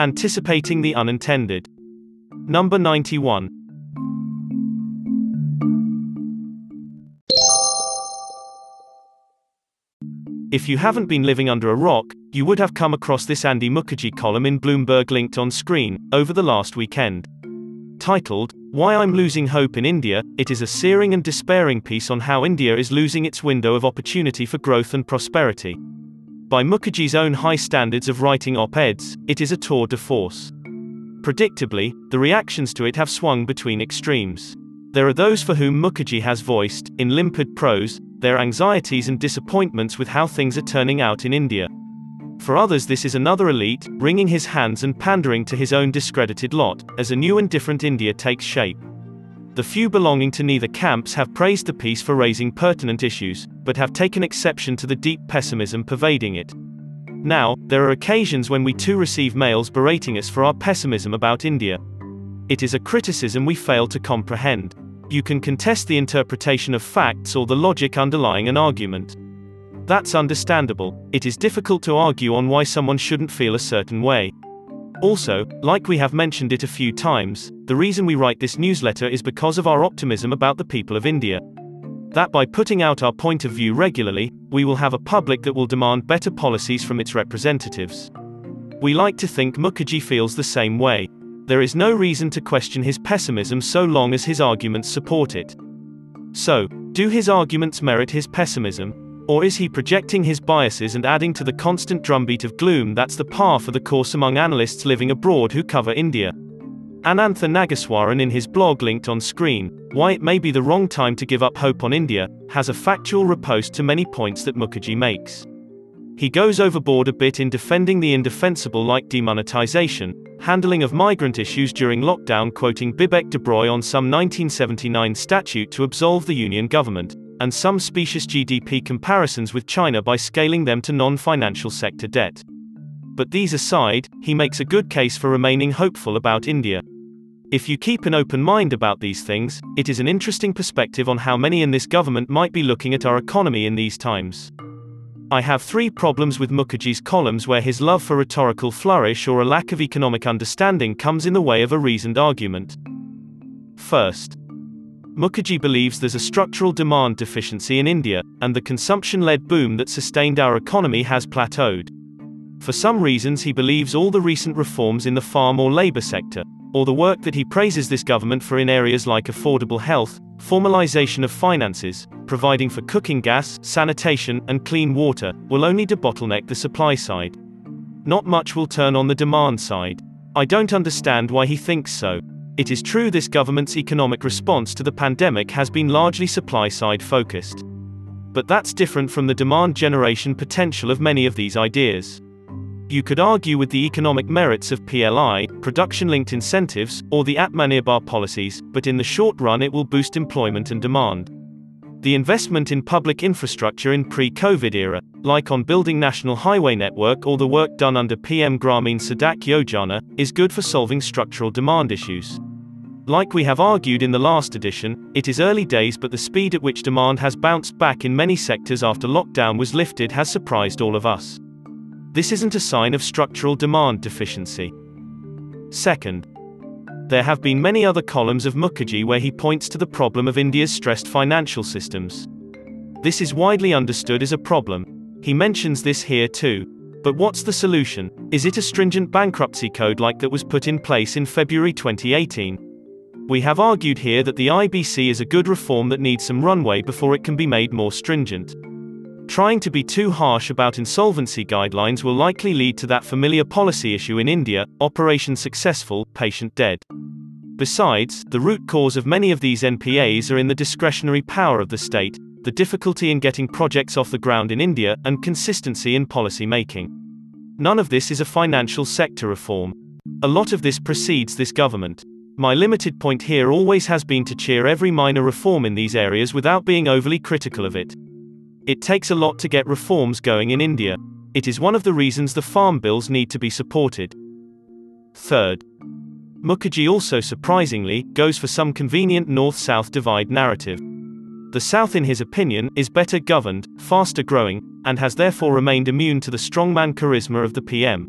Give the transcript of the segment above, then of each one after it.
Anticipating the unintended. Number 91. If you haven't been living under a rock, you would have come across this Andy Mukherjee column in Bloomberg linked on screen over the last weekend. Titled, Why I'm Losing Hope in India, it is a searing and despairing piece on how India is losing its window of opportunity for growth and prosperity. By Mukherjee's own high standards of writing op eds, it is a tour de force. Predictably, the reactions to it have swung between extremes. There are those for whom Mukherjee has voiced, in limpid prose, their anxieties and disappointments with how things are turning out in India. For others, this is another elite, wringing his hands and pandering to his own discredited lot, as a new and different India takes shape. The few belonging to neither camps have praised the piece for raising pertinent issues, but have taken exception to the deep pessimism pervading it. Now, there are occasions when we too receive mails berating us for our pessimism about India. It is a criticism we fail to comprehend. You can contest the interpretation of facts or the logic underlying an argument. That's understandable, it is difficult to argue on why someone shouldn't feel a certain way. Also, like we have mentioned it a few times, the reason we write this newsletter is because of our optimism about the people of India. That by putting out our point of view regularly, we will have a public that will demand better policies from its representatives. We like to think Mukherjee feels the same way. There is no reason to question his pessimism so long as his arguments support it. So, do his arguments merit his pessimism? Or is he projecting his biases and adding to the constant drumbeat of gloom that's the par for the course among analysts living abroad who cover India? Anantha Nageswaran in his blog linked on screen, Why It May Be the Wrong Time to Give Up Hope on India, has a factual riposte to many points that Mukherjee makes. He goes overboard a bit in defending the indefensible like demonetization, handling of migrant issues during lockdown quoting Bibek Debroy on some 1979 statute to absolve the union government, and some specious GDP comparisons with China by scaling them to non-financial sector debt. But these aside, he makes a good case for remaining hopeful about India. If you keep an open mind about these things, it is an interesting perspective on how many in this government might be looking at our economy in these times. I have three problems with Mukherjee's columns where his love for rhetorical flourish or a lack of economic understanding comes in the way of a reasoned argument. First, Mukherjee believes there's a structural demand deficiency in India, and the consumption led boom that sustained our economy has plateaued. For some reasons, he believes all the recent reforms in the farm or labor sector, or the work that he praises this government for in areas like affordable health, formalization of finances, providing for cooking gas, sanitation, and clean water, will only debottleneck the supply side. Not much will turn on the demand side. I don't understand why he thinks so. It is true this government's economic response to the pandemic has been largely supply side focused. But that's different from the demand generation potential of many of these ideas. You could argue with the economic merits of PLI, production linked incentives, or the Atmanirbhar policies, but in the short run it will boost employment and demand. The investment in public infrastructure in pre-COVID era, like on building national highway network or the work done under PM Gramin Sadak Yojana, is good for solving structural demand issues. Like we have argued in the last edition, it is early days but the speed at which demand has bounced back in many sectors after lockdown was lifted has surprised all of us. This isn't a sign of structural demand deficiency. Second, there have been many other columns of Mukherjee where he points to the problem of India's stressed financial systems. This is widely understood as a problem. He mentions this here too. But what's the solution? Is it a stringent bankruptcy code like that was put in place in February 2018? We have argued here that the IBC is a good reform that needs some runway before it can be made more stringent. Trying to be too harsh about insolvency guidelines will likely lead to that familiar policy issue in India operation successful, patient dead. Besides, the root cause of many of these NPAs are in the discretionary power of the state, the difficulty in getting projects off the ground in India, and consistency in policy making. None of this is a financial sector reform. A lot of this precedes this government. My limited point here always has been to cheer every minor reform in these areas without being overly critical of it. It takes a lot to get reforms going in India. It is one of the reasons the farm bills need to be supported. Third, Mukherjee also surprisingly goes for some convenient north south divide narrative. The South, in his opinion, is better governed, faster growing, and has therefore remained immune to the strongman charisma of the PM.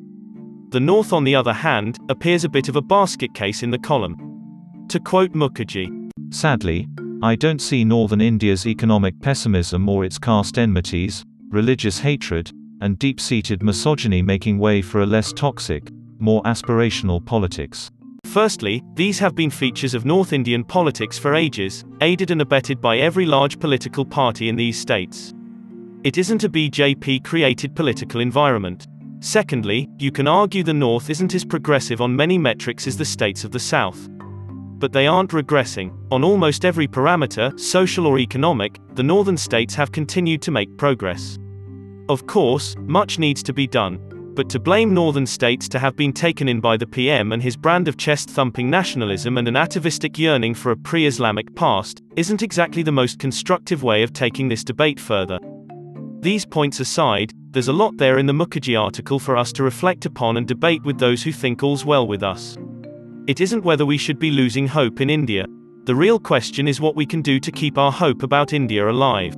The North, on the other hand, appears a bit of a basket case in the column. To quote Mukherjee, Sadly, I don't see northern India's economic pessimism or its caste enmities, religious hatred, and deep-seated misogyny making way for a less toxic, more aspirational politics. Firstly, these have been features of North Indian politics for ages, aided and abetted by every large political party in these states. It isn't a BJP created political environment. Secondly, you can argue the North isn't as progressive on many metrics as the states of the South. But they aren't regressing. On almost every parameter, social or economic, the northern states have continued to make progress. Of course, much needs to be done, but to blame northern states to have been taken in by the PM and his brand of chest-thumping nationalism and an atavistic yearning for a pre-Islamic past, isn't exactly the most constructive way of taking this debate further. These points aside, there's a lot there in the Mukherjee article for us to reflect upon and debate with those who think all's well with us. It isn't whether we should be losing hope in India. The real question is what we can do to keep our hope about India alive.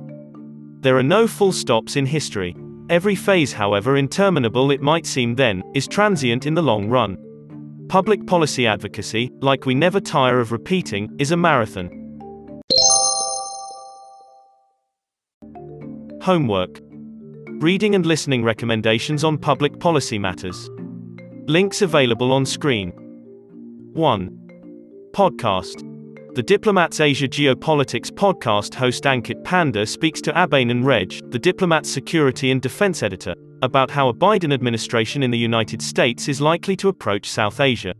There are no full stops in history. Every phase, however interminable it might seem then, is transient in the long run. Public policy advocacy, like we never tire of repeating, is a marathon. Homework. Reading and listening recommendations on public policy matters. Links available on screen. 1. Podcast. The Diplomat's Asia Geopolitics podcast host Ankit Panda speaks to Abhijnan Rej, the Diplomat's security and defense editor, about how a Biden administration in the United States is likely to approach South Asia.